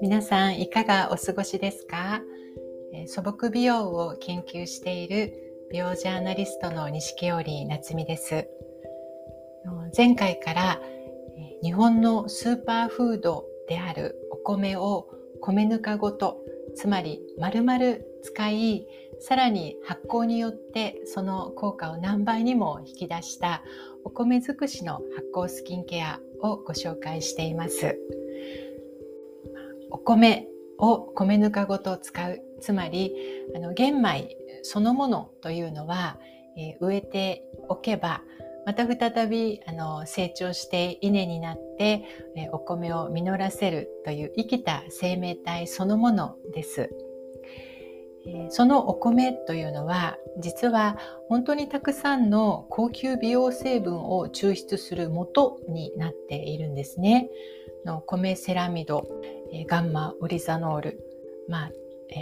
皆さんいかがお過ごしですか、素朴美容を研究している美容ジャーナリストの西織夏美です前回から日本のスーパーフードであるお米を米ぬかごとつまり丸々使いさらに発酵によってその効果を何倍にも引き出したお米尽くしの発酵スキンケアをご紹介しています。お米を米ぬかごと使うつまりあの玄米そのものというのは、えー、植えておけばまた再びあの成長して稲になって、えー、お米を実らせるという生きた生命体そのものです。そのお米というのは実は本当にたくさんの高級美容成分を抽出する元になっているんですね。の米セラミド、ガンマオリザノール、まあ、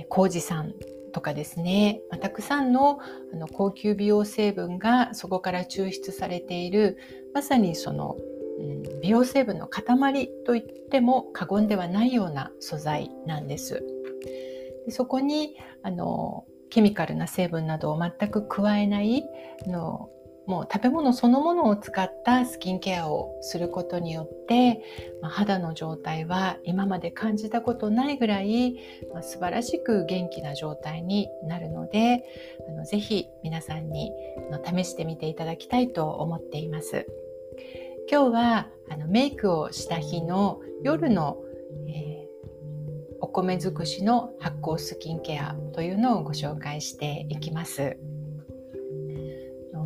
麹酸とかですね、まあ、たくさんのあの高級美容成分がそこから抽出されているまさにその、うん、美容成分の塊といっても過言ではないような素材なんです。でそこにあのケミカルな成分などを全く加えないのもう食べ物そのものを使ったスキンケアをすることによって、まあ、肌の状態は今まで感じたことないぐらい、まあ、素晴らしく元気な状態になるのであのぜひ皆さんにあの試してみていただきたいと思っています。今日はあのメイクをした日の夜の、えー、お米尽くしの発酵スキンケアというのをご紹介していきます。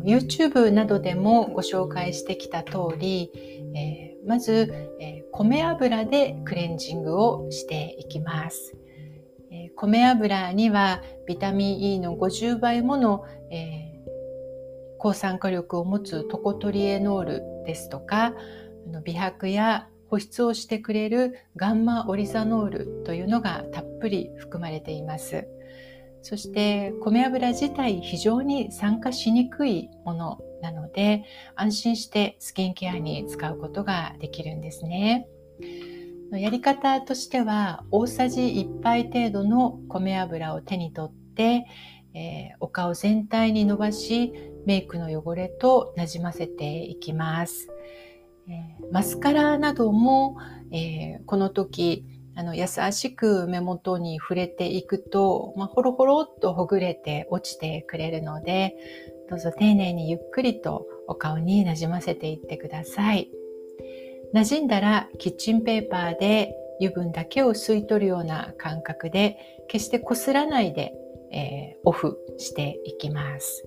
YouTube などでもご紹介してきた通り、えー、まず、えー、米油でクレンジングをしていきます。えー、米油にはビタミン E の50倍もの、え抗酸化力を持つトコトリエノールですとか美白や保湿をしてくれるガンマオリザノールというのがたっぷり含まれています。そして米油自体非常に酸化しにくいものなので安心してスキンケアに使うことができるんですね。やり方としては大さじ1杯程度の米油を手に取って、えー、お顔全体に伸ばしメイクの汚れとなじませていきます。えー、マスカラなども、えー、この時あの優しく目元に触れていくと、まあ、ほろほろっとほぐれて落ちてくれるので、どうぞ丁寧にゆっくりとお顔になじませていってください。馴染んだらキッチンペーパーで油分だけを吸い取るような感覚で、決してこすらないで、えー、オフしていきます。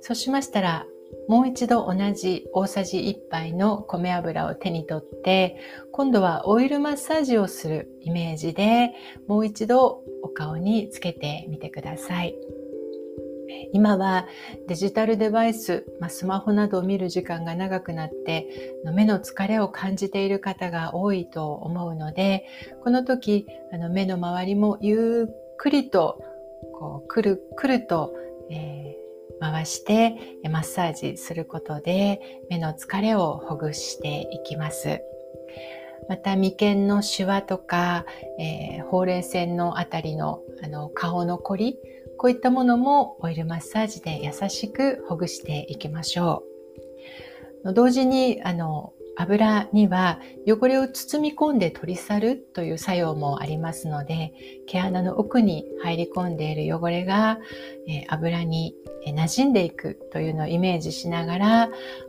そうしましたら、もう一度同じ大さじ1杯の米油を手に取って、今度はオイルマッサージをするイメージで、もう一度お顔につけてみてください。今はデジタルデバイス、まあ、スマホなどを見る時間が長くなって目の疲れを感じている方が多いと思うのでこの時あの目の周りもゆっくりとこうくるくると、えー回してマッサージすることで目の疲れをほぐしていきます。また眉間のシワとか、えー、ほうれい線のあたりのあの顔のこり、こういったものもオイルマッサージで優しくほぐしていきましょう。同時にあの油には汚れを包み込んで取り去るという作用もありますので毛穴の奥に入り込んでいる汚れが、え、油に馴染んでいくというのをイメージしながら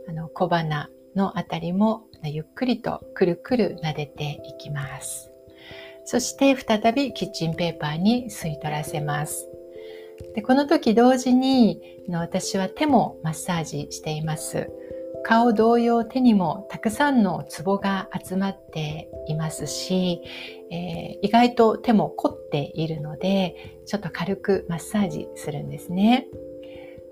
あの小鼻のあたりもゆっくりとくるくる撫でていきます。そして再びキッチンペーパーに吸い取らせます。でこの時同時にの私は手もマッサージしています。顔同様手にもたくさんのツボが集まっていますし、えー、意外と手も凝っているのでちょっと軽くマッサージするんですね。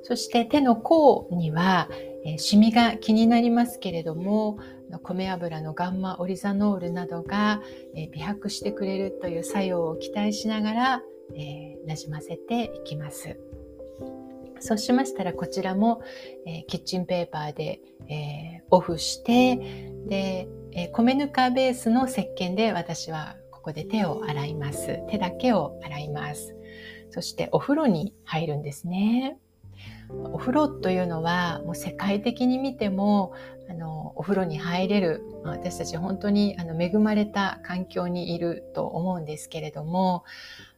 そして手の甲には、えー、シミが気になりますけれども米油のガンマオリザノールなどが、えー、美白してくれるという作用を期待しながら、えー、なじませていきます。そうしましたらこちらも、えー、キッチンペーパーで、えー、オフしてで、えー、米ぬかベースの石鹸で私はこで手を洗います。手だけを洗います。そしてお風呂に入るんですね。お風呂というのはもう世界的に見てもあのお風呂に入れる私たち本当にあの恵まれた環境にいると思うんですけれども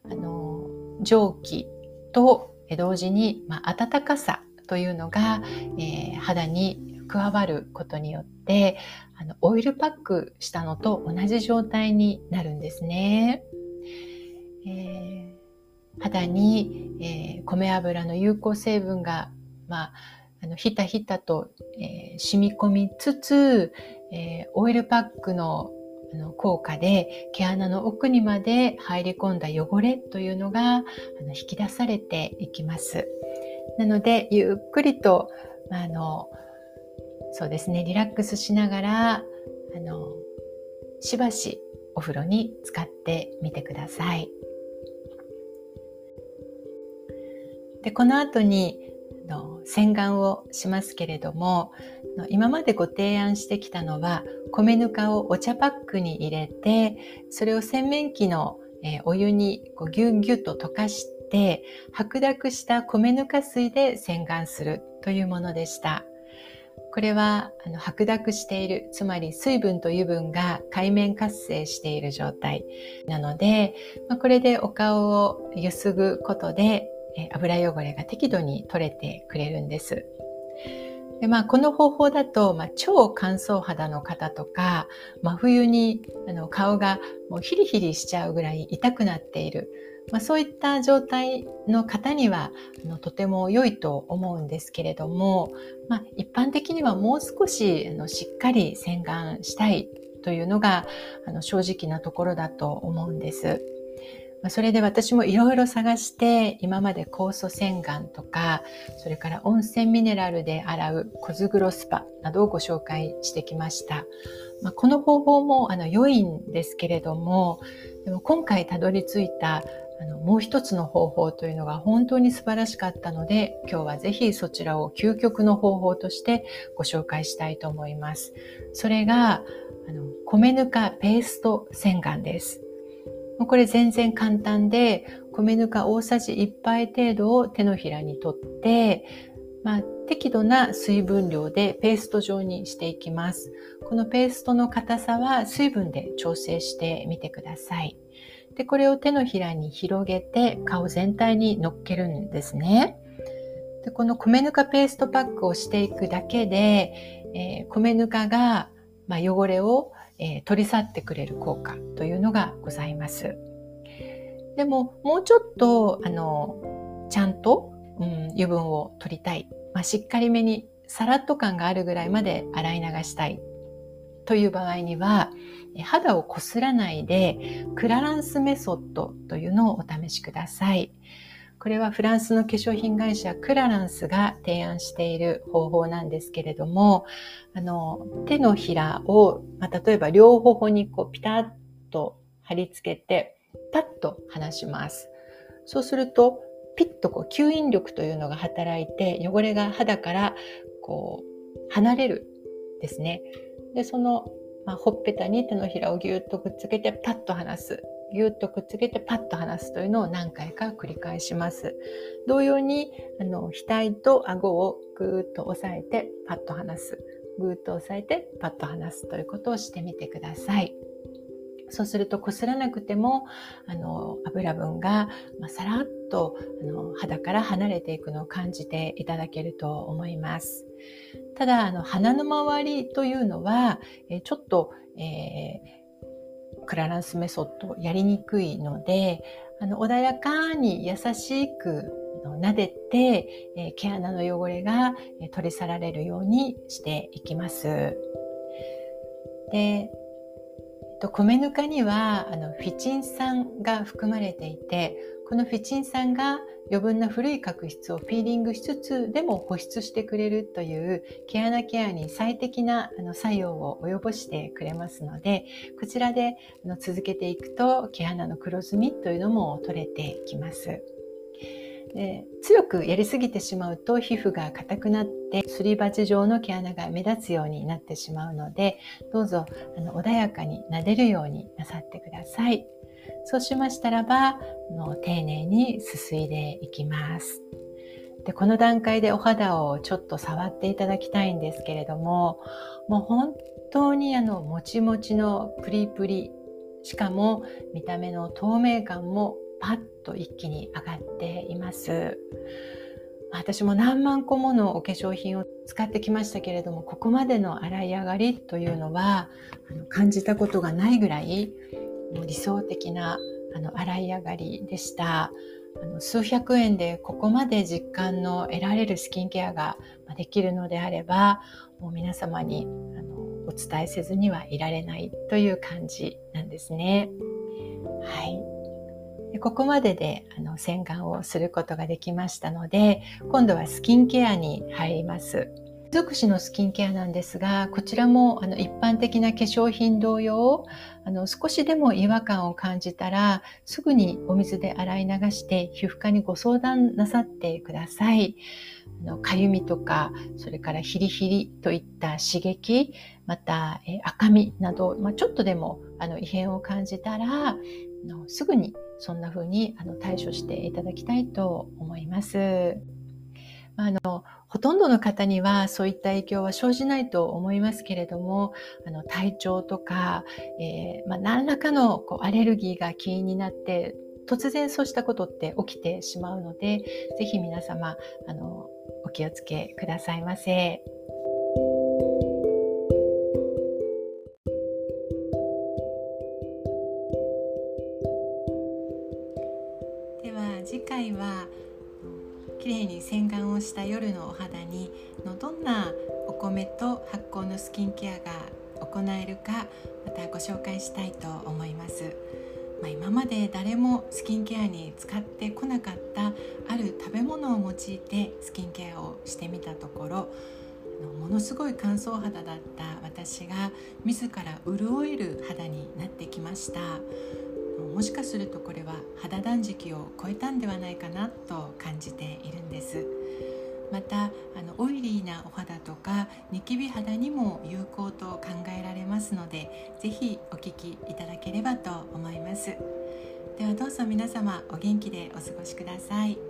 あの蒸気と同時に、まあ、暖かさというのが、えー、肌に加わることによってあのオイルパックしたのと同じ状態になるんですね。えー肌に、えー、米油の有効成分が、まあ、あのひたひたと、えー、染み込みつつ、えー、オイルパックのあの効果で毛穴の奥にまで入り込んだ汚れというのがあの引き出されていきます。なのでゆっくりとあのそうですねリラックスしながらあのしばしお風呂に使ってみてください。でこの後に洗顔をしますけれども今までご提案してきたのは米ぬかをお茶パックに入れてそれを洗面器のお湯にこうギュギュッと溶かして白濁した米ぬか水で洗顔するというものでした。これはあの白濁している、つまり水分と油分が海面活性している状態なので、まあ、これでお顔をゆすぐことでえ油汚れが適度に取れてくれるんです。でまあ、この方法だと、まあ、超乾燥肌の方とか真冬にあの顔がもうヒリヒリしちゃうぐらい痛くなっている、まあ、そういった状態の方にはあのとても良いと思うんですけれども、まあ、一般的にはもう少しあのしっかり洗顔したいというのがあの正直なところだと思うんです。それで私もいろいろ探して今まで酵素洗顔とかそれから温泉ミネラルで洗う小ズグロスパなどをご紹介してきました、まあ、この方法もあの良いんですけれどもでも今回たどり着いたあのもう一つの方法というのが本当に素晴らしかったので今日はぜひそちらを究極の方法としてご紹介したいと思います。それがあの米ぬかペースト洗顔です。これ全然簡単で、米ぬか大さじ1杯程度を手のひらに取って、まあ、適度な水分量でペースト状にしていきます。このペーストの硬さは水分で調整してみてください。で、これを手のひらに広げて顔全体に乗っけるんですね。でこの米ぬかペーストパックをしていくだけで、えー、米ぬかが、まあ、汚れをえー、取り去ってくれる効果というのがございます。でも、もうちょっと、あの、ちゃんと、うん、油分を取りたい。まあ、しっかりめにサラッと感があるぐらいまで洗い流したいという場合には、肌をこすらないで、クラランスメソッドというのをお試しください。これはフランスの化粧品会社クラランスが提案している方法なんですけれども、あの、手のひらを、まあ、例えば両頬にこうピタッと貼り付けて、パッと離します。そうすると、ピッとこう吸引力というのが働いて、汚れが肌からこう離れるですね。で、その、まあ、ほっぺたに手のひらをぎゅっとくっつけてパッと離す。ぎゅっとくっつけてパッと離すというのを何回か繰り返します。同様に、あの、額と顎をぐーっと押さえてパッと離す。ぐーっと押さえてパッと離すということをしてみてください。そうすると、こすらなくても、あの、油分が、まあ、さらっと、あの、肌から離れていくのを感じていただけると思います。ただ、あの、鼻の周りというのは、えちょっと、えークラランスメソッドやりにくいので、あの、穏やかに優しく撫でて、え毛穴の汚れが取り去られるようにしていきます。で、米ぬかにはあのフィチン酸が含まれていてこのフィチン酸が余分な古い角質をピーリングしつつでも保湿してくれるという毛穴ケアに最適な作用を及ぼしてくれますのでこちらで続けていくと毛穴の黒ずみというのも取れてきます。で強くやりすぎてしまうと皮膚が硬くなってすり鉢状の毛穴が目立つようになってしまうのでどうぞあの穏やかに撫でるようになさってください。そうしましたらばの丁寧にすすいでいきます。でこの段階でお肌をちょっと触っていただきたいんですけれどももう本当にあのもちもちのプリプリしかも見た目の透明感もパッと一気に上がっています。私も何万個ものお化粧品を使ってきましたけれどもここまでの洗い上がりというのはあの感じたことがないぐらいもう理想的なあの洗い上がりでした。あの数百円でここまで実感の得られるスキンケアができるのであればもう皆様にあのお伝えせずにはいられないという感じなんですね。はい。でここまでであの洗顔をすることができましたので今度はスキンケアに入ります。属種のスキンケアなんですがこちらもあの一般的な化粧品同様あの少しでも違和感を感じたらすぐにお水で洗い流して皮膚科にご相談なさってください。あのかゆみとかそれからヒリヒリといった刺激また、え赤みなど、まあ、ちょっとでもあの異変を感じたらあのすぐにそんな風にあの対処していただきたいと思います。あのほとんどの方にはそういった影響は生じないと思いますけれどもあの体調とか、えー、まあ、何らかのこうアレルギーが起因になって突然そうしたことって起きてしまうのでぜひ皆様あのお気をつけくださいませ。に洗顔をした夜のお肌にのどんなお米と発酵のスキンケアが行えるかまたご紹介したいと思います、まあ、今まで誰もスキンケアに使ってこなかったある食べ物を用いてスキンケアをしてみたところものすごい乾燥肌だった私が自ら潤える肌になってきました。もしかするとこれは肌断食を超えたんではないかなと感じているんです。またあのオイリーなお肌とかニキビ肌にも有効と考えられますので是非お聞きいただければと思います。ではどうぞ皆様お元気でお過ごしください。